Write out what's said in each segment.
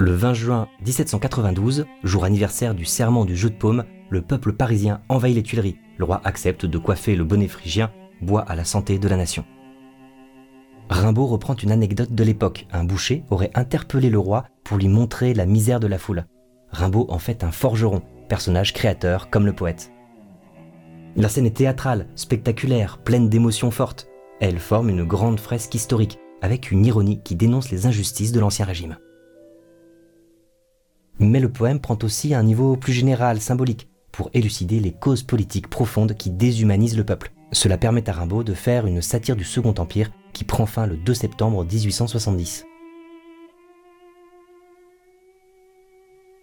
Le 20 juin 1792, jour anniversaire du serment du jeu de paume, le peuple parisien envahit les Tuileries. Le roi accepte de coiffer le bonnet phrygien, boit à la santé de la nation. Rimbaud reprend une anecdote de l'époque. Un boucher aurait interpellé le roi pour lui montrer la misère de la foule. Rimbaud en fait un forgeron, personnage créateur comme le poète. La scène est théâtrale, spectaculaire, pleine d'émotions fortes. Elle forme une grande fresque historique, avec une ironie qui dénonce les injustices de l'Ancien Régime. Mais le poème prend aussi un niveau plus général, symbolique, pour élucider les causes politiques profondes qui déshumanisent le peuple. Cela permet à Rimbaud de faire une satire du Second Empire qui prend fin le 2 septembre 1870.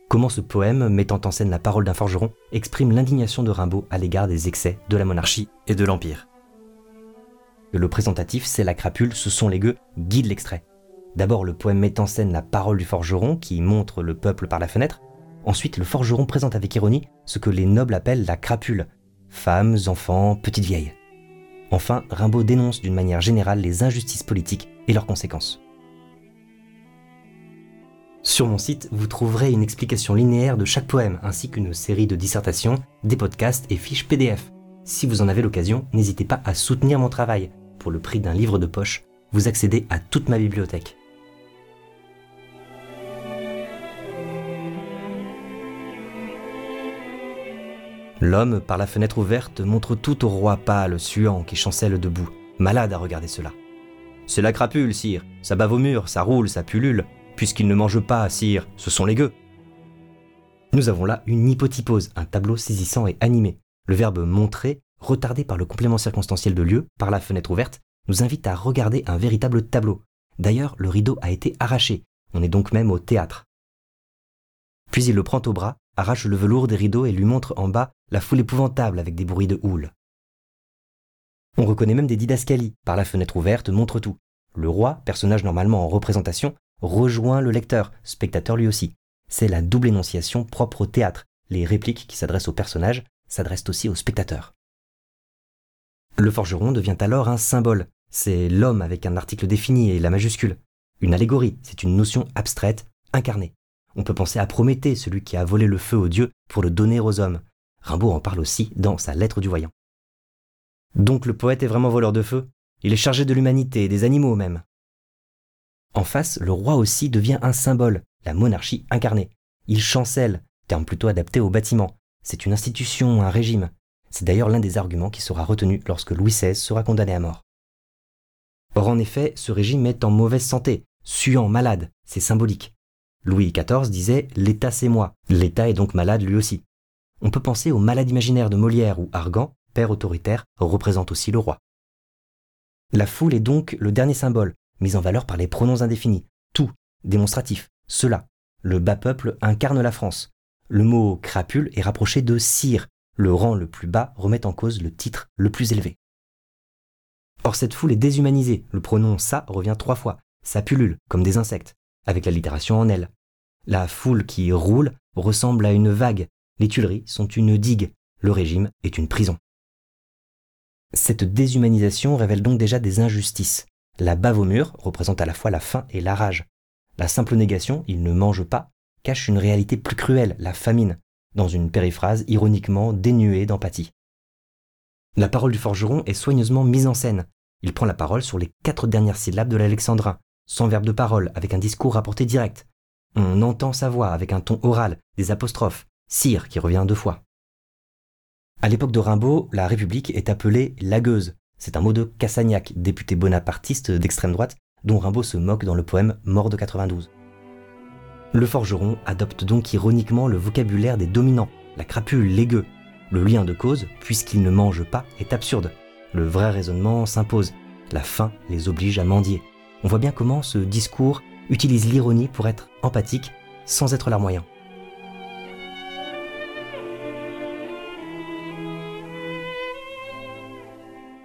Comment ce poème, mettant en scène la parole d'un forgeron, exprime l'indignation de Rimbaud à l'égard des excès de la monarchie et de l'Empire? Le présentatif, c'est la crapule, ce sont les gueux, guide l'extrait. D'abord, le poème met en scène la parole du forgeron qui montre le peuple par la fenêtre. Ensuite, le forgeron présente avec ironie ce que les nobles appellent la crapule femmes, enfants, petites vieilles. Enfin, Rimbaud dénonce d'une manière générale les injustices politiques et leurs conséquences. Sur mon site, vous trouverez une explication linéaire de chaque poème, ainsi qu'une série de dissertations, des podcasts et fiches PDF. Si vous en avez l'occasion, n'hésitez pas à soutenir mon travail. Pour le prix d'un livre de poche, vous accédez à toute ma bibliothèque. L'homme, par la fenêtre ouverte, montre tout au roi pâle, suant, qui chancelle debout, malade à regarder cela. C'est la crapule, sire, ça bave au mur, ça roule, ça pullule, puisqu'il ne mange pas, sire, ce sont les gueux. Nous avons là une hypotypose, un tableau saisissant et animé. Le verbe montrer, retardé par le complément circonstanciel de lieu, par la fenêtre ouverte, nous invite à regarder un véritable tableau. D'ailleurs, le rideau a été arraché, on est donc même au théâtre. Puis il le prend au bras, arrache le velours des rideaux et lui montre en bas la foule épouvantable avec des bruits de houle. On reconnaît même des didascalies. Par la fenêtre ouverte montre tout. Le roi, personnage normalement en représentation, rejoint le lecteur, spectateur lui aussi. C'est la double énonciation propre au théâtre. Les répliques qui s'adressent au personnage s'adressent aussi au spectateur. Le forgeron devient alors un symbole. C'est l'homme avec un article défini et la majuscule. Une allégorie, c'est une notion abstraite, incarnée. On peut penser à Prométhée, celui qui a volé le feu aux dieux pour le donner aux hommes. Rimbaud en parle aussi dans sa lettre du voyant. Donc le poète est vraiment voleur de feu? Il est chargé de l'humanité, des animaux même. En face, le roi aussi devient un symbole, la monarchie incarnée. Il chancelle, terme plutôt adapté au bâtiment. C'est une institution, un régime. C'est d'ailleurs l'un des arguments qui sera retenu lorsque Louis XVI sera condamné à mort. Or en effet, ce régime est en mauvaise santé, suant, malade, c'est symbolique. Louis XIV disait L'État c'est moi. L'État est donc malade lui aussi. On peut penser au malade imaginaire de Molière où Argan, père autoritaire, représente aussi le roi. La foule est donc le dernier symbole, mis en valeur par les pronoms indéfinis. Tout, démonstratif, cela. Le bas peuple incarne la France. Le mot crapule est rapproché de cire. Le rang le plus bas remet en cause le titre le plus élevé. Or cette foule est déshumanisée. Le pronom ça revient trois fois. Ça pullule, comme des insectes avec la littération en elle. La foule qui roule ressemble à une vague, les Tuileries sont une digue, le régime est une prison. Cette déshumanisation révèle donc déjà des injustices. La bave au mur représente à la fois la faim et la rage. La simple négation, il ne mange pas, cache une réalité plus cruelle, la famine, dans une périphrase ironiquement dénuée d'empathie. La parole du forgeron est soigneusement mise en scène. Il prend la parole sur les quatre dernières syllabes de l'alexandrin, sans verbe de parole, avec un discours rapporté direct. On entend sa voix avec un ton oral, des apostrophes, sire qui revient deux fois. À l'époque de Rimbaud, la République est appelée lagueuse. C'est un mot de Cassagnac, député bonapartiste d'extrême droite, dont Rimbaud se moque dans le poème Mort de 92. Le forgeron adopte donc ironiquement le vocabulaire des dominants, la crapule, l'aigueux. Le lien de cause, puisqu'ils ne mangent pas, est absurde. Le vrai raisonnement s'impose. La faim les oblige à mendier. On voit bien comment ce discours utilise l'ironie pour être empathique sans être larmoyant.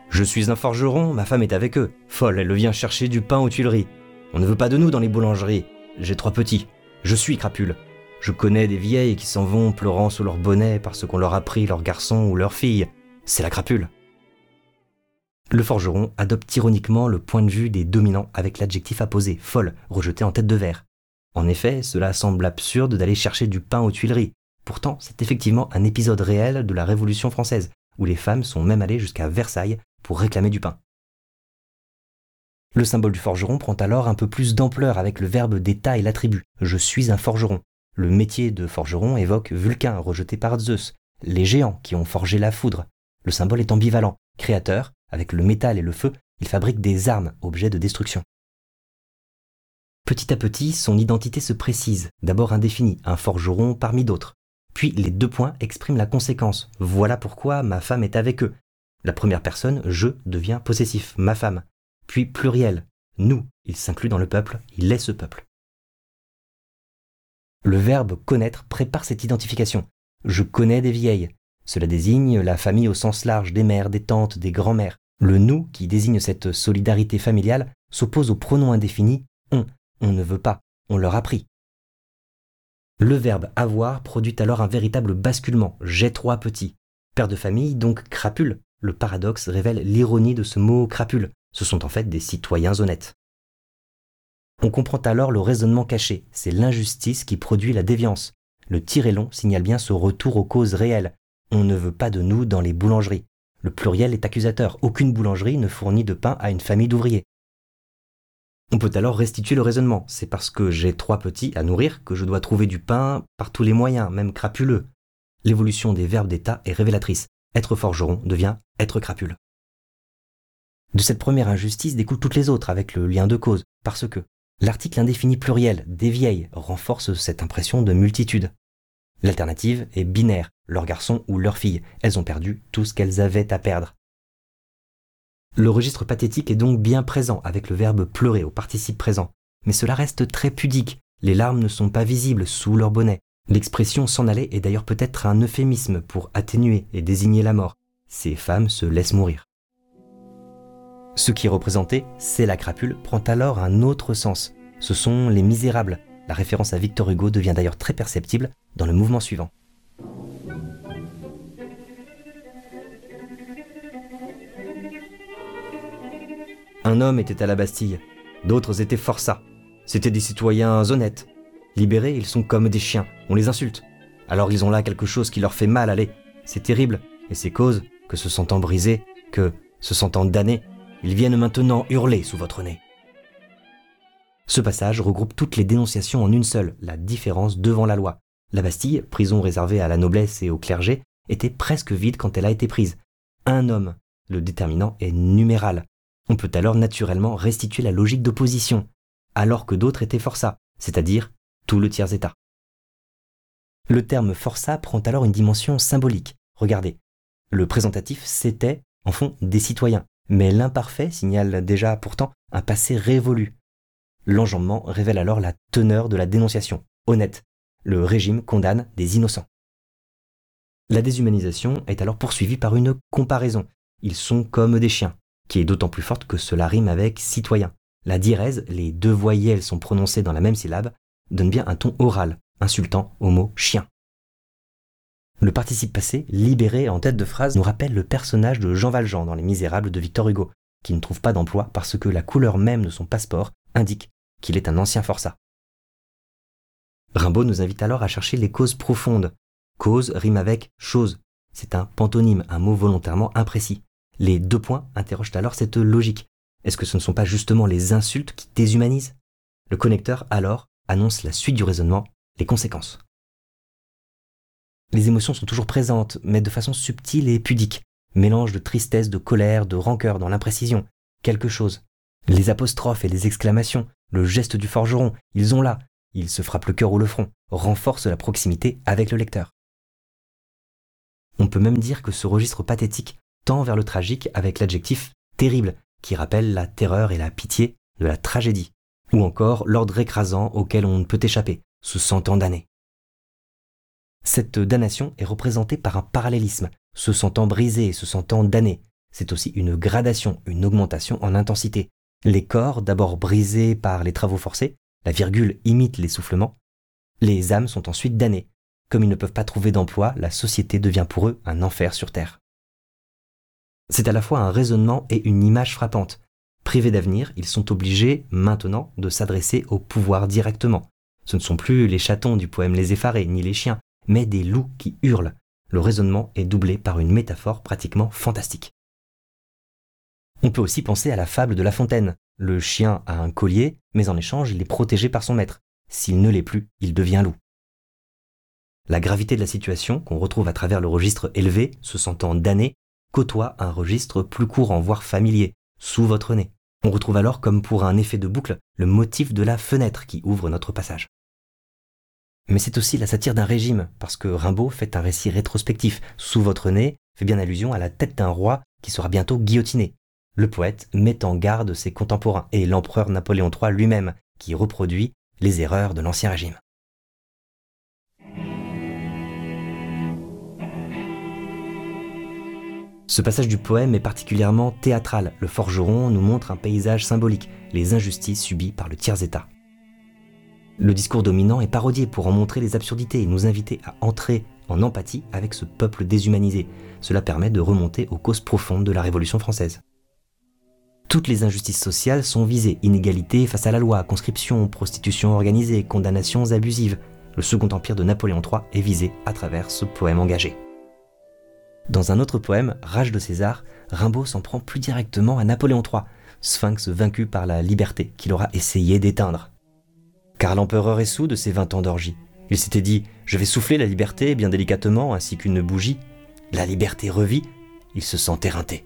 Je suis un forgeron, ma femme est avec eux. Folle, elle vient chercher du pain aux Tuileries. On ne veut pas de nous dans les boulangeries. J'ai trois petits. Je suis crapule. Je connais des vieilles qui s'en vont pleurant sous leur bonnet parce qu'on leur a pris leur garçon ou leur fille. C'est la crapule. Le forgeron adopte ironiquement le point de vue des dominants avec l'adjectif apposé, folle, rejeté en tête de verre. En effet, cela semble absurde d'aller chercher du pain aux Tuileries. Pourtant, c'est effectivement un épisode réel de la Révolution française, où les femmes sont même allées jusqu'à Versailles pour réclamer du pain. Le symbole du forgeron prend alors un peu plus d'ampleur avec le verbe d'état et l'attribut. Je suis un forgeron. Le métier de forgeron évoque Vulcain rejeté par Zeus, les géants qui ont forgé la foudre. Le symbole est ambivalent. Créateur, avec le métal et le feu, il fabrique des armes, objets de destruction. Petit à petit, son identité se précise, d'abord indéfinie, un forgeron parmi d'autres. Puis les deux points expriment la conséquence. Voilà pourquoi ma femme est avec eux. La première personne, je, devient possessif, ma femme. Puis pluriel, nous, il s'inclut dans le peuple, il est ce peuple. Le verbe connaître prépare cette identification. Je connais des vieilles. Cela désigne la famille au sens large des mères, des tantes, des grands-mères. Le nous, qui désigne cette solidarité familiale, s'oppose au pronom indéfini on, on ne veut pas, on leur a pris. Le verbe avoir produit alors un véritable basculement. J'ai trois petits. Père de famille, donc crapule. Le paradoxe révèle l'ironie de ce mot crapule. Ce sont en fait des citoyens honnêtes. On comprend alors le raisonnement caché. C'est l'injustice qui produit la déviance. Le tiret long signale bien ce retour aux causes réelles. On ne veut pas de nous dans les boulangeries. Le pluriel est accusateur. Aucune boulangerie ne fournit de pain à une famille d'ouvriers. On peut alors restituer le raisonnement. C'est parce que j'ai trois petits à nourrir que je dois trouver du pain par tous les moyens, même crapuleux. L'évolution des verbes d'état est révélatrice. Être forgeron devient être crapule. De cette première injustice découlent toutes les autres avec le lien de cause, parce que l'article indéfini pluriel des vieilles renforce cette impression de multitude. L'alternative est binaire, leur garçon ou leur fille. Elles ont perdu tout ce qu'elles avaient à perdre. Le registre pathétique est donc bien présent avec le verbe pleurer au participe présent, mais cela reste très pudique, les larmes ne sont pas visibles sous leur bonnet. L'expression s'en aller est d'ailleurs peut-être un euphémisme pour atténuer et désigner la mort. Ces femmes se laissent mourir. Ce qui est représenté, c'est la crapule, prend alors un autre sens. Ce sont les misérables. La référence à Victor Hugo devient d'ailleurs très perceptible dans le mouvement suivant. Un homme était à la Bastille, d'autres étaient forçats. C'étaient des citoyens honnêtes. Libérés, ils sont comme des chiens, on les insulte. Alors ils ont là quelque chose qui leur fait mal, allez. C'est terrible, et c'est cause que se sentant brisés, que, se sentant damnés, ils viennent maintenant hurler sous votre nez. Ce passage regroupe toutes les dénonciations en une seule, la différence devant la loi. La Bastille, prison réservée à la noblesse et au clergé, était presque vide quand elle a été prise. Un homme, le déterminant est numéral. On peut alors naturellement restituer la logique d'opposition, alors que d'autres étaient forçats, c'est-à-dire tout le tiers-état. Le terme forçat prend alors une dimension symbolique. Regardez, le présentatif c'était, en fond, des citoyens, mais l'imparfait signale déjà pourtant un passé révolu. L'enjambement révèle alors la teneur de la dénonciation, honnête. Le régime condamne des innocents. La déshumanisation est alors poursuivie par une comparaison. Ils sont comme des chiens qui est d'autant plus forte que cela rime avec citoyen. La diérèse, les deux voyelles sont prononcées dans la même syllabe, donne bien un ton oral, insultant au mot chien. Le participe passé, libéré en tête de phrase, nous rappelle le personnage de Jean Valjean dans Les Misérables de Victor Hugo, qui ne trouve pas d'emploi parce que la couleur même de son passeport indique qu'il est un ancien forçat. Rimbaud nous invite alors à chercher les causes profondes. Cause rime avec chose. C'est un pantonyme, un mot volontairement imprécis. Les deux points interrogent alors cette logique. Est-ce que ce ne sont pas justement les insultes qui déshumanisent? Le connecteur alors annonce la suite du raisonnement, les conséquences. Les émotions sont toujours présentes, mais de façon subtile et pudique. Mélange de tristesse, de colère, de rancœur dans l'imprécision. Quelque chose. Les apostrophes et les exclamations, le geste du forgeron, ils ont là. Ils se frappent le cœur ou le front, renforcent la proximité avec le lecteur. On peut même dire que ce registre pathétique vers le tragique avec l'adjectif terrible, qui rappelle la terreur et la pitié de la tragédie, ou encore l'ordre écrasant auquel on ne peut échapper, se sentant damné. Cette damnation est représentée par un parallélisme, se sentant brisé et se sentant damné. C'est aussi une gradation, une augmentation en intensité. Les corps, d'abord brisés par les travaux forcés, la virgule imite l'essoufflement. Les âmes sont ensuite damnées. Comme ils ne peuvent pas trouver d'emploi, la société devient pour eux un enfer sur terre. C'est à la fois un raisonnement et une image frappante. Privés d'avenir, ils sont obligés, maintenant, de s'adresser au pouvoir directement. Ce ne sont plus les chatons du poème Les Effarés, ni les chiens, mais des loups qui hurlent. Le raisonnement est doublé par une métaphore pratiquement fantastique. On peut aussi penser à la fable de La Fontaine. Le chien a un collier, mais en échange, il est protégé par son maître. S'il ne l'est plus, il devient loup. La gravité de la situation, qu'on retrouve à travers le registre élevé, se sentant damné, côtoie un registre plus courant, voire familier, sous votre nez. On retrouve alors, comme pour un effet de boucle, le motif de la fenêtre qui ouvre notre passage. Mais c'est aussi la satire d'un régime, parce que Rimbaud fait un récit rétrospectif. Sous votre nez fait bien allusion à la tête d'un roi qui sera bientôt guillotiné. Le poète met en garde ses contemporains et l'empereur Napoléon III lui-même, qui reproduit les erreurs de l'Ancien Régime. Ce passage du poème est particulièrement théâtral. Le forgeron nous montre un paysage symbolique, les injustices subies par le tiers-état. Le discours dominant est parodié pour en montrer les absurdités et nous inviter à entrer en empathie avec ce peuple déshumanisé. Cela permet de remonter aux causes profondes de la Révolution française. Toutes les injustices sociales sont visées, inégalité face à la loi, conscription, prostitution organisée, condamnations abusives. Le Second Empire de Napoléon III est visé à travers ce poème engagé. Dans un autre poème, Rage de César, Rimbaud s'en prend plus directement à Napoléon III, sphinx vaincu par la liberté qu'il aura essayé d'éteindre. Car l'empereur est sous de ses vingt ans d'orgie. Il s'était dit Je vais souffler la liberté bien délicatement ainsi qu'une bougie. La liberté revit, il se sent éreinté.